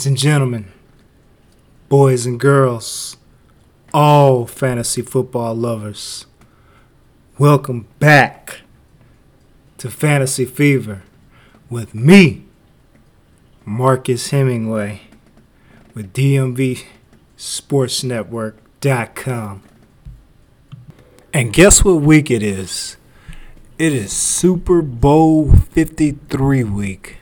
Ladies and gentlemen, boys and girls, all fantasy football lovers, welcome back to Fantasy Fever with me, Marcus Hemingway, with DMVSportsNetwork.com. And guess what week it is? It is Super Bowl 53 week.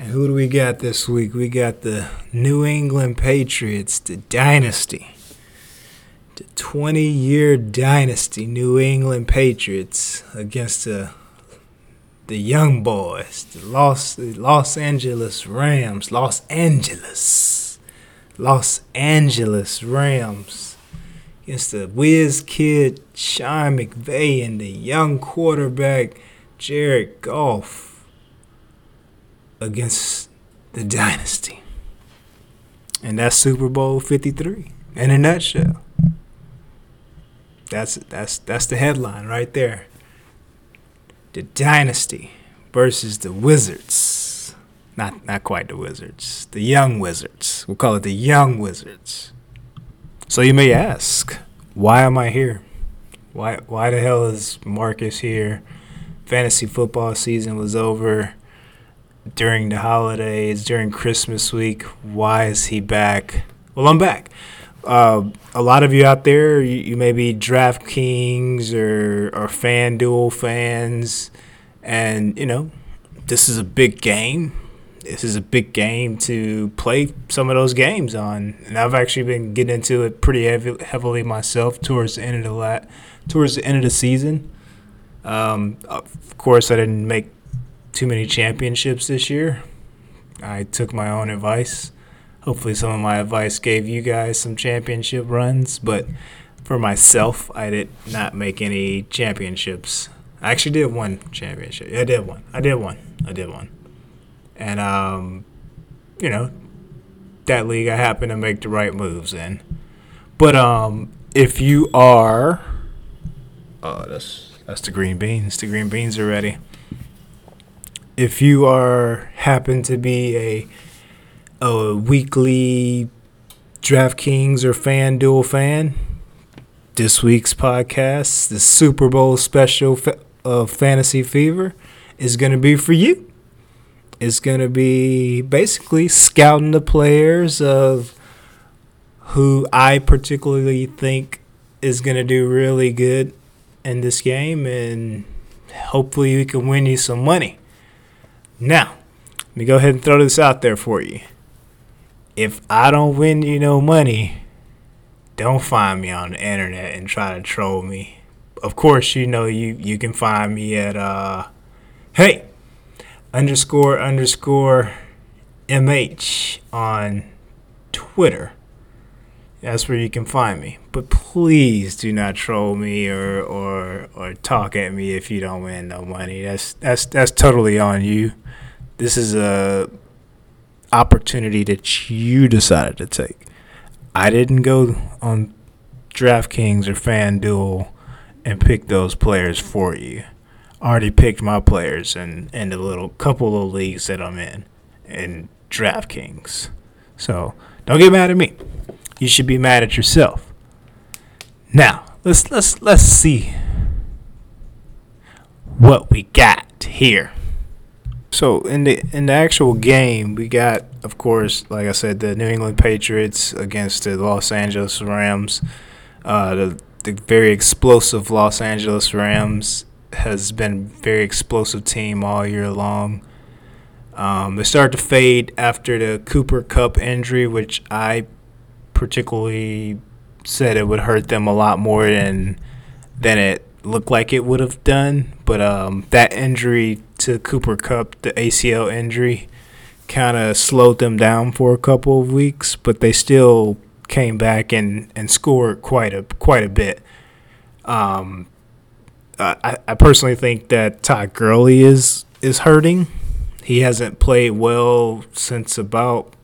And who do we got this week? We got the New England Patriots, the dynasty. The 20 year dynasty, New England Patriots, against the the young boys, the Los, the Los Angeles Rams, Los Angeles, Los Angeles Rams, against the whiz kid Sean McVay and the young quarterback Jared Goff against the dynasty. And that's Super Bowl 53 in a nutshell. That's that's that's the headline right there. The dynasty versus the Wizards. Not not quite the Wizards. The young Wizards. We'll call it the young Wizards. So you may ask, why am I here? Why why the hell is Marcus here? Fantasy football season was over during the holidays, during Christmas week. Why is he back? Well, I'm back. Uh, a lot of you out there, you, you may be DraftKings or, or FanDuel fans, and you know, this is a big game. This is a big game to play some of those games on, and I've actually been getting into it pretty heavy, heavily myself towards the end of the la- towards the end of the season. Um, of course, I didn't make too many championships this year. I took my own advice. Hopefully, some of my advice gave you guys some championship runs, but for myself, I did not make any championships. I actually did one championship. I did one. I did one. I did one. And, um, you know, that league, I happened to make the right moves in. But um, if you are, oh, that's that's the green beans. The green beans are ready if you are happen to be a a weekly DraftKings or FanDuel fan, this week's podcast, the Super Bowl special of Fantasy Fever, is going to be for you. It's going to be basically scouting the players of who I particularly think is going to do really good in this game, and hopefully we can win you some money. Now, let me go ahead and throw this out there for you. If I don't win you no money, don't find me on the internet and try to troll me. Of course, you know you you can find me at uh hey underscore underscore mh on Twitter. That's where you can find me. But please do not troll me or or or talk at me if you don't win no money. That's that's that's totally on you this is a opportunity that you decided to take. I didn't go on DraftKings or FanDuel and pick those players for you. I already picked my players and and the little couple of leagues that I'm in and DraftKings. So don't get mad at me. You should be mad at yourself. Now let's let's let's see what we got here. So in the in the actual game, we got, of course, like I said, the New England Patriots against the Los Angeles Rams. Uh, the the very explosive Los Angeles Rams has been very explosive team all year long. Um, they started to fade after the Cooper Kupp injury, which I particularly said it would hurt them a lot more than than it looked like it would have done. But um, that injury to Cooper Kupp, the ACL injury, kind of slowed them down for a couple of weeks, but they still came back and, and scored quite a quite a bit. Um, I, I personally think that Todd Gurley is is hurting. He hasn't played well since about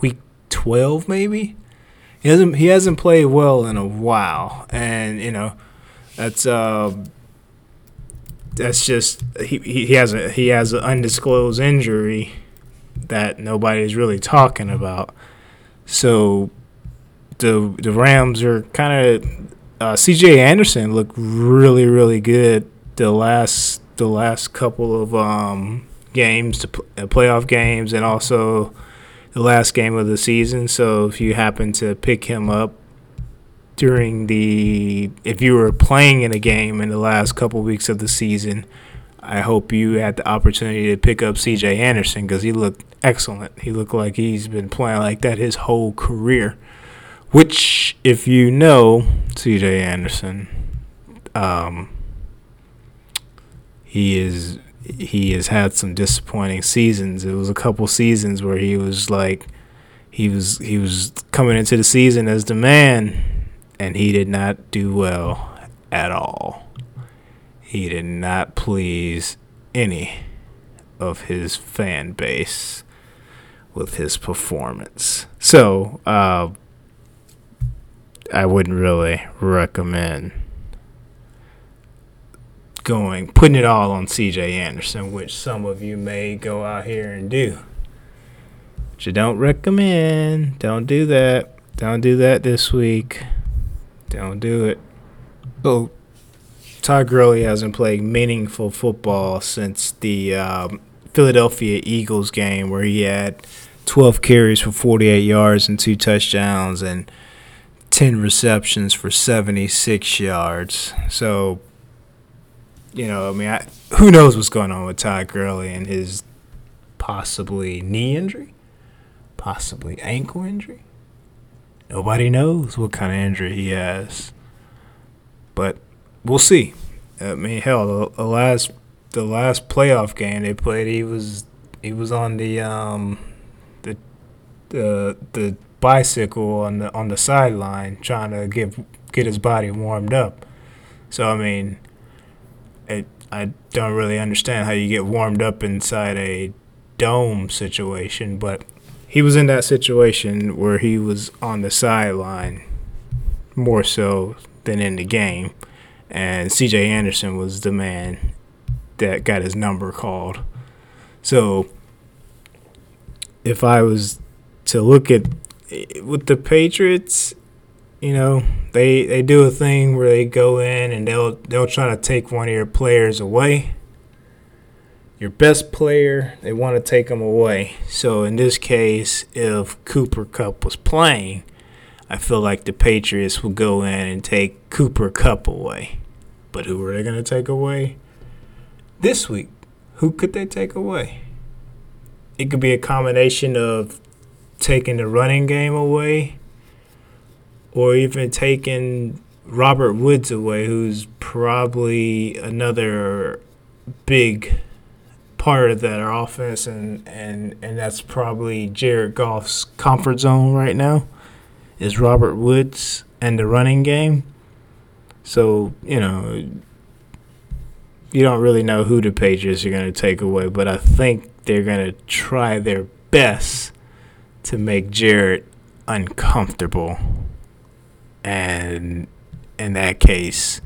week twelve, maybe. He hasn't he hasn't played well in a while, and you know that's uh, that's just he, he has a he has an undisclosed injury that nobody's really talking about. So the the Rams are kind of uh, C.J. Anderson looked really really good the last the last couple of um, games to pl- playoff games and also the last game of the season. So if you happen to pick him up during the if you were playing in a game in the last couple weeks of the season, I hope you had the opportunity to pick up C.J. Anderson because he looked excellent. He looked like he's been playing like that his whole career. Which, if you know C.J. Anderson, um, he is he has had some disappointing seasons. It was a couple seasons where he was like he was he was coming into the season as the man and he did not do well at all. He did not please any of his fan base with his performance. So, uh, I wouldn't really recommend going putting it all on CJ Anderson, which some of you may go out here and do. But you don't recommend. Don't do that. Don't do that this week. Don't do it. Oh, Todd Gurley hasn't played meaningful football since the um, Philadelphia Eagles game where he had 12 carries for 48 yards and two touchdowns and 10 receptions for 76 yards. So you know, I mean, I, who knows what's going on with Todd Gurley and his possibly knee injury, possibly ankle injury. Nobody knows what kind of injury he has, but we'll see. I mean, hell, the, the last the last playoff game they played, he was he was on the um the the the bicycle on the on the sideline trying to get get his body warmed up. So I mean I don't really understand how you get warmed up inside a dome situation, but he was in that situation where he was on the sideline more so than in the game. And CJ Anderson was the man that got his number called. So if I was to look at eh, with the Patriots, you know, they they do a thing where they go in and they'll they'll try to take one of your players away. Your best player, they want to take them away. So in this case, if Cooper Kupp was playing, I feel like the Patriots would go in and take Cooper Kupp away. But who are they going to take away? This week, who could they take away? It could be a combination of taking the running game away or even taking Robert Woods away, who's probably another big part of that offense, and, and, and that's probably Jared Goff's comfort zone right now, is Robert Woods and the running game. So, you know, you don't really know who the Patriots are going to take away, but I think they're going to try their best to make Jared uncomfortable and in that case,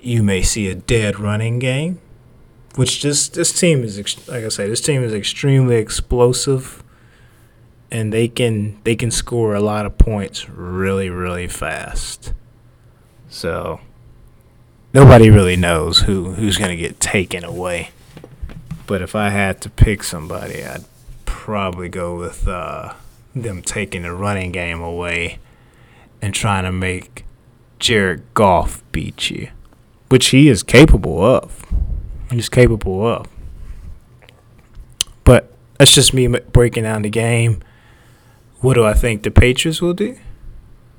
you may see a dead running game, which just this team is like I say, this team is extremely explosive, and they can they can score a lot of points really really fast. So nobody really knows who who's gonna get taken away. But if I had to pick somebody, I'd probably go with uh, them taking the running game away and trying to make Jared Goff beat you, which he is capable of. He's capable of. But that's just me breaking down the game. What do I think the Patriots will do?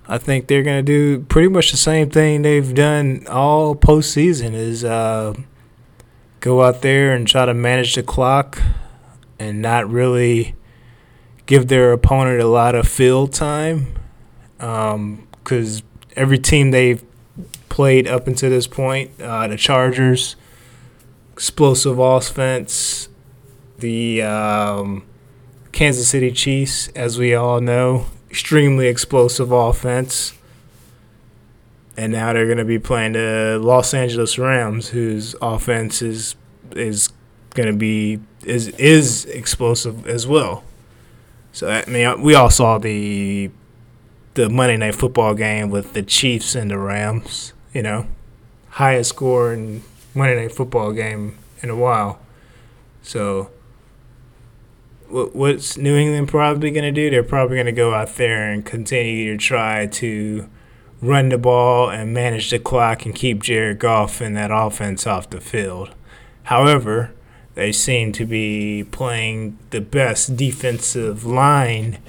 I think they're going to do pretty much the same thing they've done all postseason is uh, go out there and try to manage the clock and not really give their opponent a lot of field time because um, every team they've played up until this point, uh, the Chargers, explosive offense, the um, Kansas City Chiefs, as we all know, extremely explosive offense. And now they're going to be playing the Los Angeles Rams, whose offense is is going to be is is explosive as well. So I mean, we all saw the the Monday Night Football game with the Chiefs and the Rams. You know, highest score in Monday Night Football game in a while. So, what's New England probably going to do? They're probably going to go out there and continue to try to run the ball and manage the clock and keep Jared Goff and that offense off the field. However, they seem to be playing the best defensive line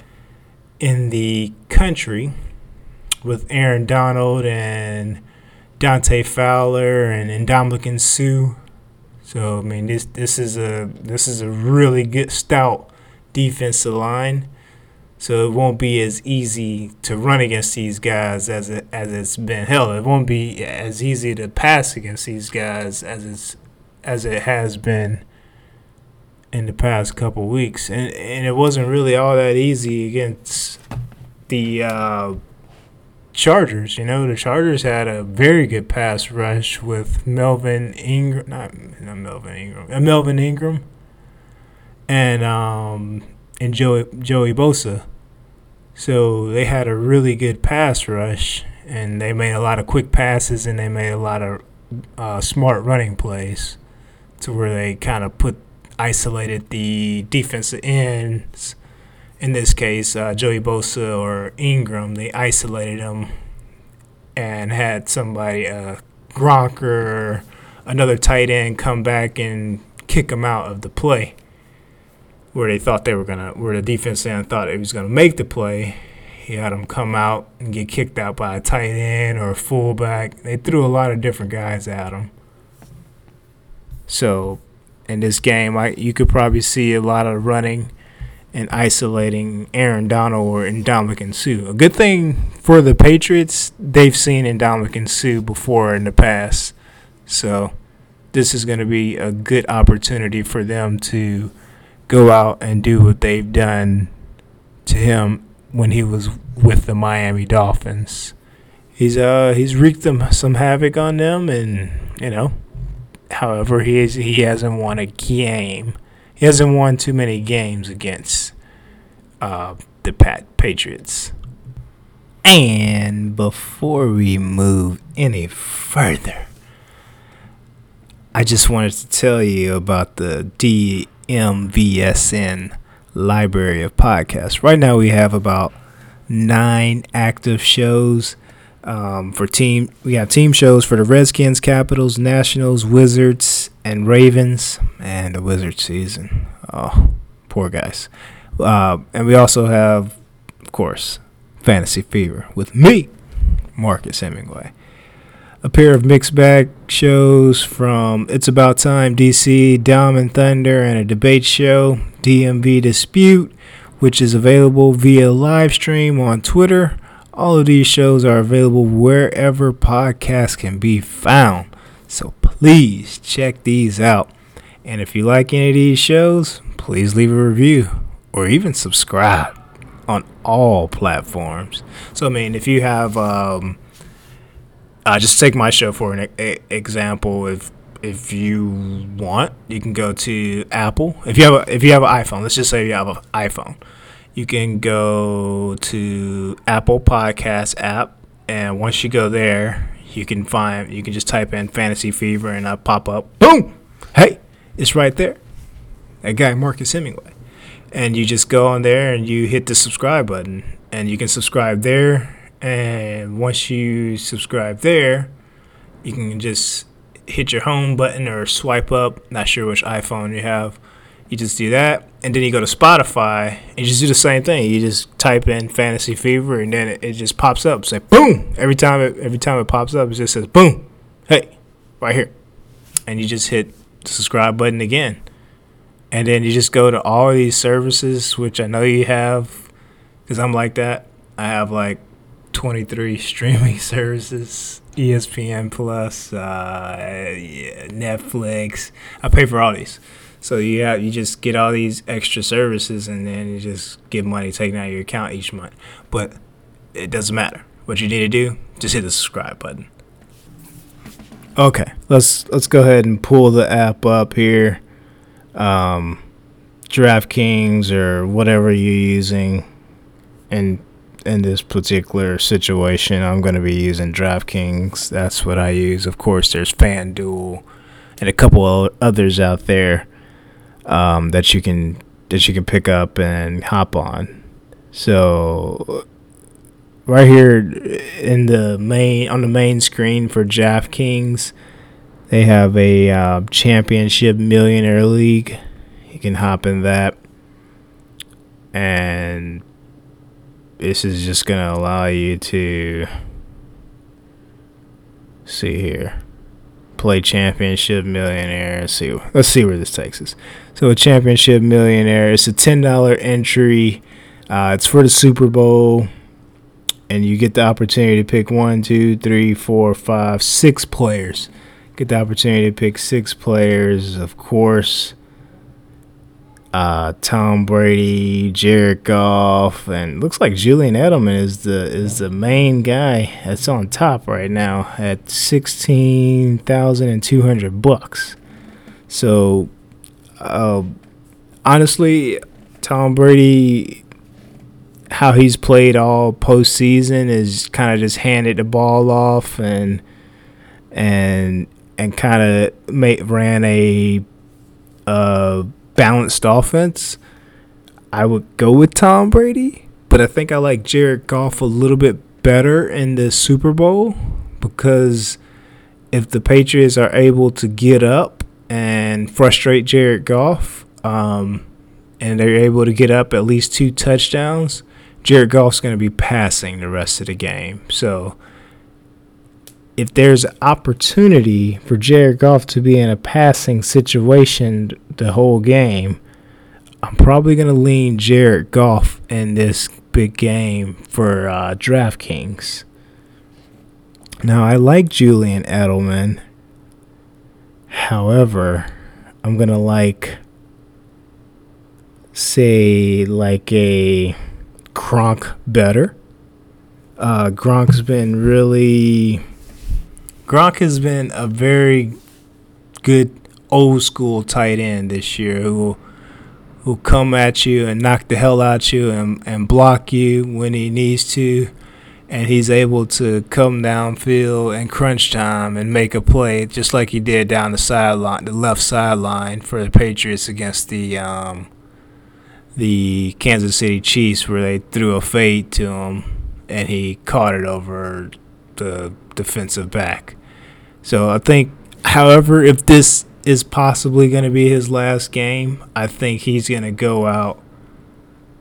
in the country with Aaron Donald and Dante Fowler and Ndamukong Suh. So I mean this this is a this is a really good stout defensive line. So it won't be as easy to run against these guys as it as it's been. Hell, it won't be as easy to pass against these guys as it's as it has been in the past couple weeks, and and it wasn't really all that easy against the uh, Chargers. You know, the Chargers had a very good pass rush with Melvin Ingram, not, not Melvin Ingram, uh, Melvin Ingram, and um and Joey Joey Bosa. So they had a really good pass rush, and they made a lot of quick passes, and they made a lot of uh, smart running plays, to where they kind of put isolated the defensive ends. In this case, uh, Joey Bosa or Ingram, they isolated them and had somebody, uh, Gronk or another tight end, come back and kick them out of the play. Where they thought they were gonna, where the defense end thought it was gonna make the play, he had them come out and get kicked out by a tight end or a fullback. They threw a lot of different guys at him. So in this game. I, you could probably see a lot of running and isolating Aaron Donald or Ndamukong Suh. A good thing for the Patriots, they've seen Ndamukong Suh before in the past. So this is going to be a good opportunity for them to go out and do what they've done to him when he was with the Miami Dolphins. He's uh he's wreaked them some havoc on them and you know However, he is, he hasn't won a game. He hasn't won too many games against uh, the Pat Patriots. And before we move any further, I just wanted to tell you about the DMVSN library of podcasts. Right now, we have about nine active shows um, for team, we have team shows for the Redskins, Capitals, Nationals, Wizards, and Ravens, and the Wizard season. Oh, poor guys. Uh, and we also have, of course, Fantasy Fever with me, Marcus Hemingway. A pair of mixed bag shows from It's About Time DC, Dom and Thunder, and a debate show, DMV Dispute, which is available via live stream on Twitter all of these shows are available wherever podcasts can be found. So please check these out. And if you like any of these shows, please leave a review or even subscribe on all platforms. So, I mean, if you have, um, uh, just take my show for an example. If if you want, you can go to Apple. If you have a, if you have an iPhone, let's just say you have an iPhone you can go to Apple Podcast app, and once you go there, you can find you can just type in Fantasy Fever, and I pop up. Boom! Hey, it's right there. That guy Marcus Hemingway, and you just go on there and you hit the subscribe button, and you can subscribe there. And once you subscribe there, you can just hit your home button or swipe up. Not sure which iPhone you have you just do that, and then you go to Spotify and you just do the same thing. You just type in Fantasy Fever, and then it, it just pops up. It's like boom! Every time it every time it pops up, it just says boom. Hey, right here, and you just hit the subscribe button again, and then you just go to all these services, which I know you have, because I'm like that. I have like 23 streaming services. ESPN Plus, uh, yeah, Netflix. I pay for all these. So you have, you just get all these extra services and then you just get money taken out of your account each month. But it doesn't matter. What you need to do, just hit the subscribe button. Okay, let's let's go ahead and pull the app up here. um, DraftKings or whatever you're using, in in this particular situation, I'm going to be using DraftKings. That's what I use. Of course, there's FanDuel and a couple of others out there um, that you can that you can pick up and hop on. So right here in the main on the main screen for DraftKings, they have a uh, championship millionaire league. You can hop in that, and this is just gonna allow you to see here play championship millionaire let's see let's see where this takes us so a championship millionaire it's a $10 entry uh, it's for the super bowl and you get the opportunity to pick one two three four five six players get the opportunity to pick six players of course uh, Tom Brady, Jared Goff, and looks like Julian Edelman is the is the main guy that's on top right now at sixteen thousand and two hundred bucks. So, uh, honestly, Tom Brady, how he's played all postseason is kind of just handed the ball off and and and kind of ran a uh balanced offense, I would go with Tom Brady. But I think I like Jared Goff a little bit better in the Super Bowl because if the Patriots are able to get up and frustrate Jared Goff, um, and they're able to get up at least two touchdowns, Jared Goff's going to be passing the rest of the game. So if there's opportunity for Jared Goff to be in a passing situation the whole game, I'm probably going to lean Jared Goff in this big game for uh, DraftKings. Now, I like Julian Edelman. However, I'm going to like, say, like a Gronk better. Uh, Gronk's been really Gronk has been a very good old school tight end this year who who come at you and knock the hell out you and, and block you when he needs to and he's able to come downfield and crunch time and make a play just like he did down the sideline the left sideline for the Patriots against the um, the Kansas City Chiefs where they threw a fade to him and he caught it over the defensive back. So I think, however, if this is possibly going to be his last game, I think he's going to go out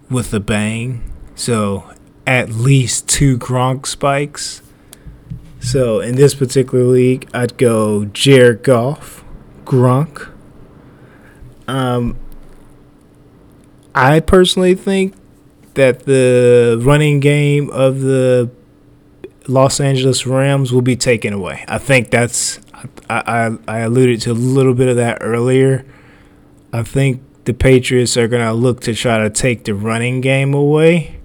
with a bang. So at least two Gronk spikes. So in this particular league, I'd go Jared Goff, Gronk. Um, I personally think that the running game of the Los Angeles Rams will be taken away. I think that's I, I, I alluded to a little bit of that earlier. I think the Patriots are gonna look to try to take the running game away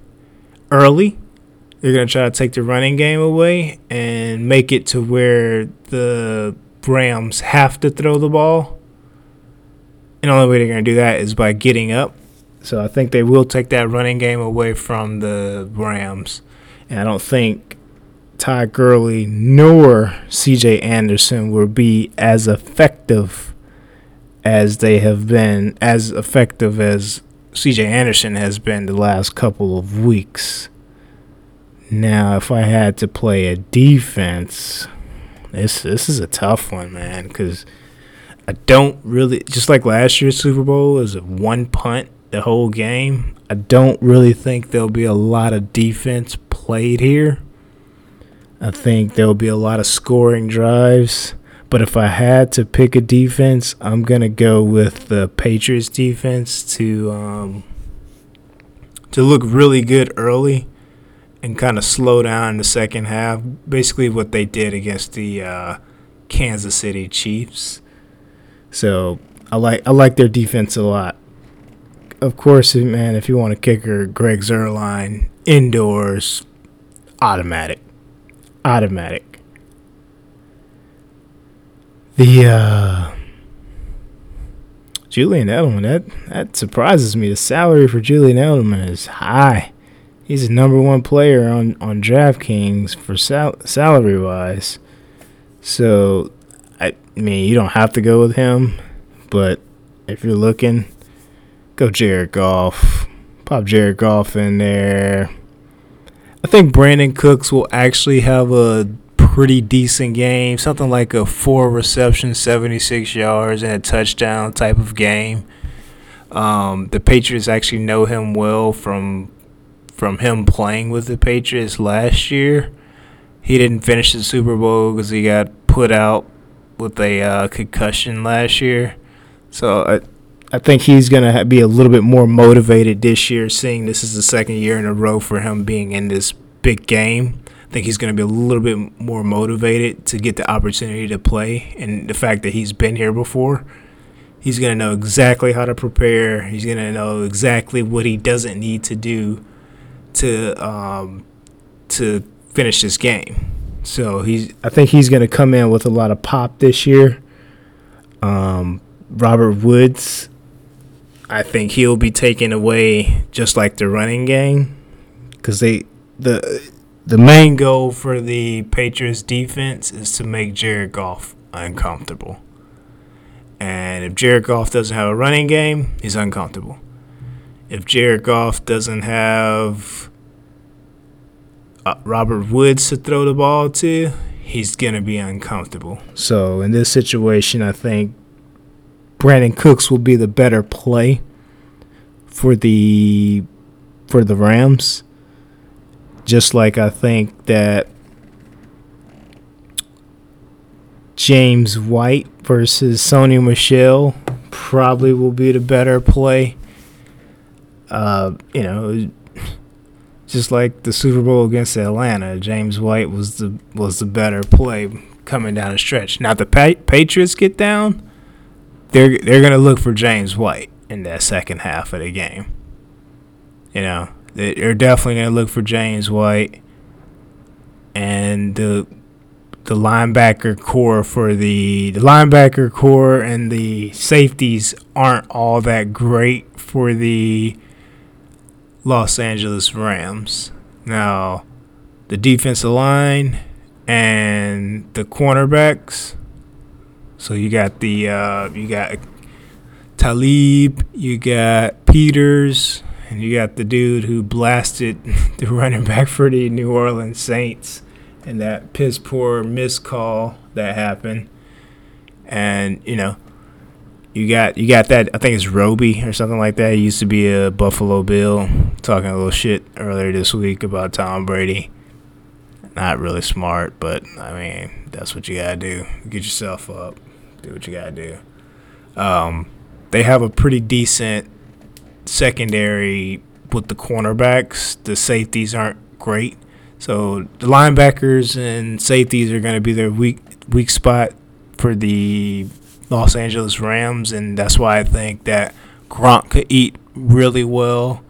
early. They're gonna try to take the running game away and make it to where the Rams have to throw the ball. And the only way they're gonna do that is by getting up. So I think they will take that running game away from the Rams. And I don't think Ty Gurley nor CJ Anderson will be as effective as they have been, as effective as CJ Anderson has been the last couple of weeks. Now, if I had to play a defense, this this is a tough one, man, because I don't really just like last year's Super Bowl is one punt the whole game. I don't really think there'll be a lot of defense played here. I think there'll be a lot of scoring drives. But if I had to pick a defense, I'm gonna go with the Patriots defense to um, to look really good early and kind of slow down in the second half. Basically, what they did against the uh, Kansas City Chiefs. So I like I like their defense a lot. Of course, man, if you want a kicker, Greg Zuerlein indoors, automatic automatic. The uh, Julian Edelman, that that surprises me. The salary for Julian Edelman is high. He's the number one player on on DraftKings for sal- salary wise. So, I mean, you don't have to go with him, but if you're looking, go Jared Goff. Pop Jared Goff in there. I think Brandin Cooks will actually have a pretty decent game, something like a four reception, 76 yards, and a touchdown type of game. Um, the Patriots actually know him well from from him playing with the Patriots last year. He didn't finish the Super Bowl because he got put out with a uh, concussion last year. So I, I think he's gonna be a little bit more motivated this year, seeing this is the second year in a row for him being in this big game. I think he's going to be a little bit more motivated to get the opportunity to play, and the fact that he's been here before, he's going to know exactly how to prepare. He's going to know exactly what he doesn't need to do to um, to finish this game. So he's, I think he's going to come in with a lot of pop this year. Um, Robert Woods, I think he'll be taken away just like the running game because they the the main goal for the Patriots defense is to make Jared Goff uncomfortable. And if Jared Goff doesn't have a running game, he's uncomfortable. If Jared Goff doesn't have uh, Robert Woods to throw the ball to, he's going to be uncomfortable. So in this situation, I think Brandin Cooks will be the better play for the for the Rams just like I think that James White versus Sony Michel probably will be the better play. Uh, you know, just like the Super Bowl against Atlanta, James White was the was the better play coming down the stretch. Now the pa- Patriots get down, they're they're gonna look for James White in that second half of the game. You know, they're definitely going to look for James White and the the linebacker corps for the the linebacker corps and the safeties aren't all that great for the Los Angeles Rams. Now, the defensive line and the cornerbacks. So you got the uh, you got Talib, you got Peters, and you got the dude who blasted the running back for the New Orleans Saints and that piss poor missed call that happened. And, you know, you got you got that I think it's Roby or something like that. He used to be a Buffalo Bill talking a little shit earlier this week about Tom Brady. Not really smart, but I mean, that's what you gotta do. Get yourself up. Do what you gotta do. Um, they have a pretty decent secondary with the cornerbacks. The safeties aren't great. So the linebackers and safeties are going to be their weak weak spot for the Los Angeles Rams, and that's why I think that Gronk could eat really well,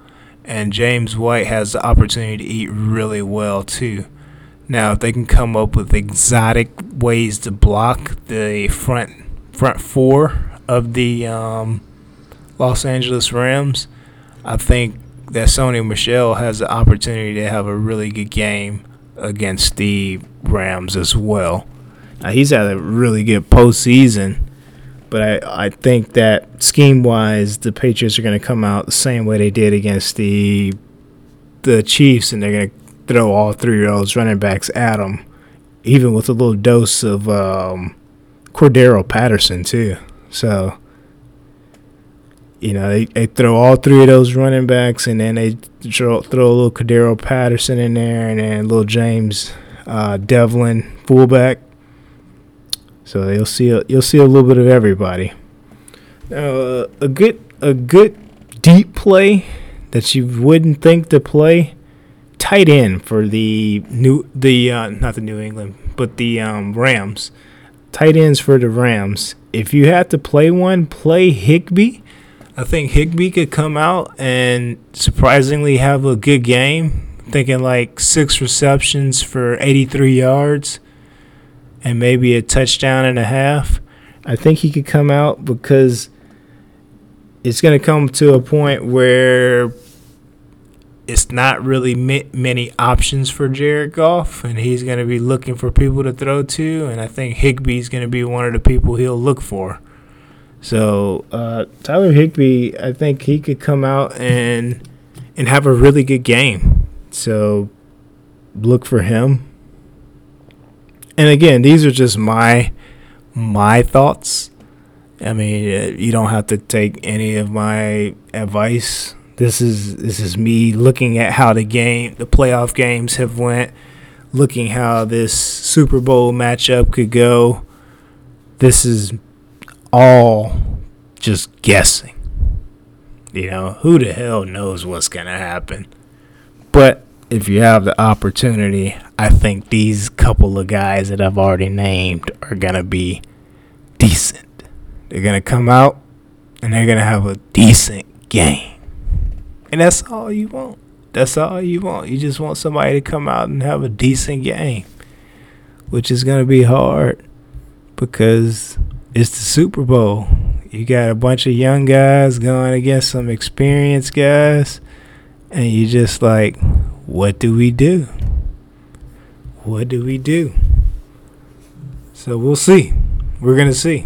and James White has the opportunity to eat really well too. Now, if they can come up with exotic ways to block the front front four of the um, Los Angeles Rams, I think that Sony Michel has the opportunity to have a really good game against the Rams as well. Now, he's had a really good postseason, but I, I think that scheme wise, the Patriots are going to come out the same way they did against the the Chiefs, and they're going to throw all three year olds running backs at them, even with a little dose of um, Cordarrelle Patterson too. So you know, they, they throw all three of those running backs, and then they throw, throw a little Cordarrelle Patterson in there, and then little James uh, Develin fullback. So you'll see a, you'll see a little bit of everybody. Now, uh, a good a good deep play that you wouldn't think to play tight end for the new the uh, not the New England but the um, Rams tight ends for the Rams. If you had to play one, play Higbee I think Higbee could come out and surprisingly have a good game. thinking like six receptions for 83 yards and maybe a touchdown and a half. I think he could come out because it's going to come to a point where it's not really many options for Jared Goff, and he's going to be looking for people to throw to. And I think Higbee's going to be one of the people he'll look for. So uh, Tyler Higbee, I think he could come out and and have a really good game. So look for him. And again, these are just my my thoughts. I mean, uh, you don't have to take any of my advice. This is this is me looking at how the game, the playoff games have went, looking how this Super Bowl matchup could go. This is all just guessing. You know, who the hell knows what's going to happen? But if you have the opportunity, I think these couple of guys that I've already named are going to be decent. They're going to come out and they're going to have a decent game. And that's all you want. That's all you want. You just want somebody to come out and have a decent game, which is going to be hard because it's the Super Bowl. You got a bunch of young guys going against some experienced guys, and you just like, what do we do? What do we do? So we'll see. We're to see.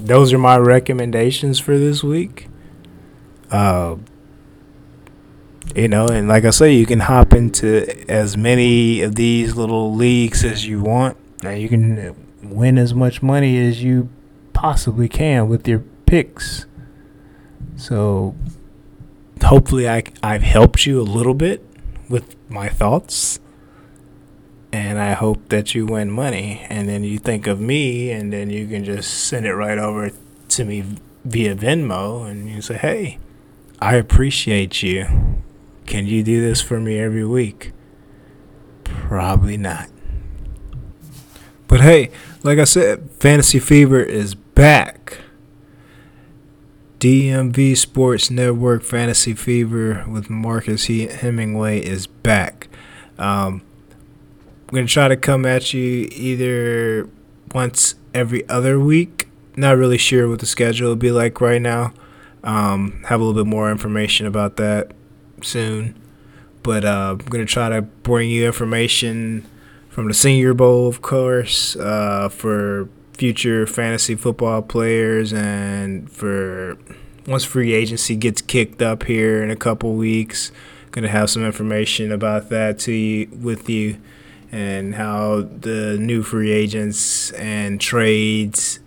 Those are my recommendations for this week. Uh, you know, and like I say, you can hop into as many of these little leagues as you want. Now you can win as much money as you possibly can with your picks. So hopefully I I've helped you a little bit with my thoughts. And I hope that you win money and then you think of me and then you can just send it right over to me via Venmo and you say, "Hey, I appreciate you. Can you do this for me every week?" Probably not. But hey, like I said, Fantasy Fever is back. DMV Sports Network Fantasy Fever with Marcus Hemingway is back. Um, I'm going to try to come at you either once every other week. Not really sure what the schedule will be like right now. Um, have a little bit more information about that soon. But uh, I'm going to try to bring you information from the Senior Bowl, of course, uh, for future fantasy football players and for once free agency gets kicked up here in a couple weeks gonna have some information about that to you with you and how the new free agents and trades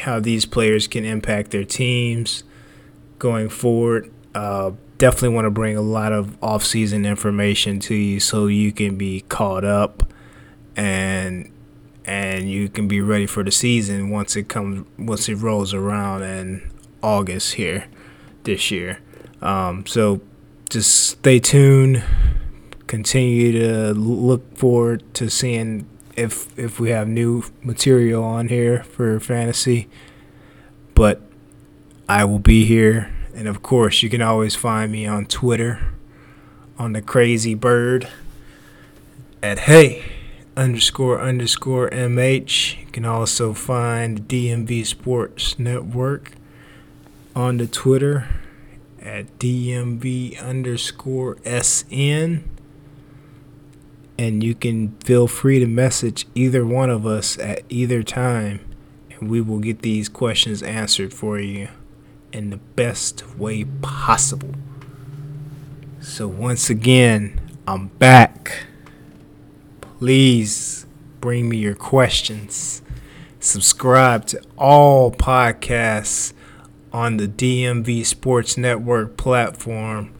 how these players can impact their teams going forward. Uh, definitely want to bring a lot of off-season information to you so you can be caught up and and you can be ready for the season once it comes once it rolls around in August here this year. Um, so just stay tuned. Continue to look forward to seeing if if we have new material on here for fantasy. But I will be here, and of course, you can always find me on Twitter on the Crazy Bird at Hey underscore underscore MH. You can also find DMV Sports Network on the Twitter at DMV underscore SN. And you can feel free to message either one of us at either time, and we will get these questions answered for you in the best way possible. So, once again, I'm back please bring me your questions. Subscribe to all podcasts on the DMV Sports Network platform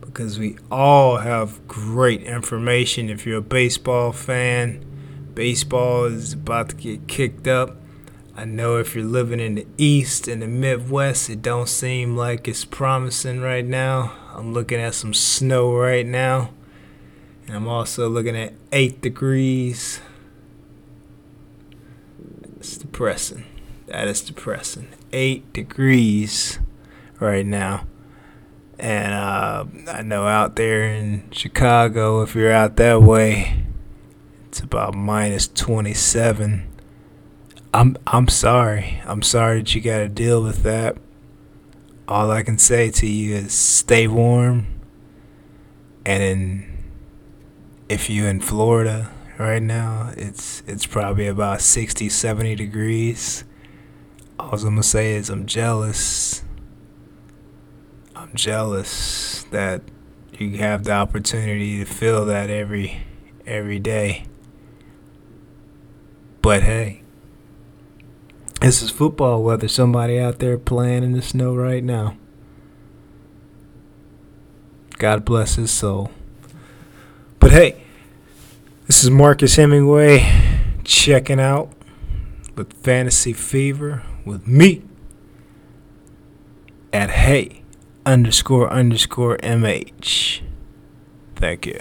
because we all have great information. If you're a baseball fan, baseball is about to get kicked up. I know if you're living in the East and the Midwest, it don't seem like it's promising right now. I'm looking at some snow right now. And I'm also looking at 8 degrees. It's depressing. That is depressing. 8 degrees right now. And uh, I know out there in Chicago, if you're out that way, it's about minus 27. I'm I'm sorry. I'm sorry that you got to deal with that. all I can say to you is stay warm. And in, if you're in Florida right now, it's it's probably about 60, 70 degrees. All I'm gonna say is I'm jealous. I'm jealous that you have the opportunity to feel that every every day. But hey, this is football weather. Somebody out there playing in the snow right now. God bless his soul. But hey, this is Marcus Hemingway checking out with Fantasy Fever with me at hey underscore underscore mh. Thank you.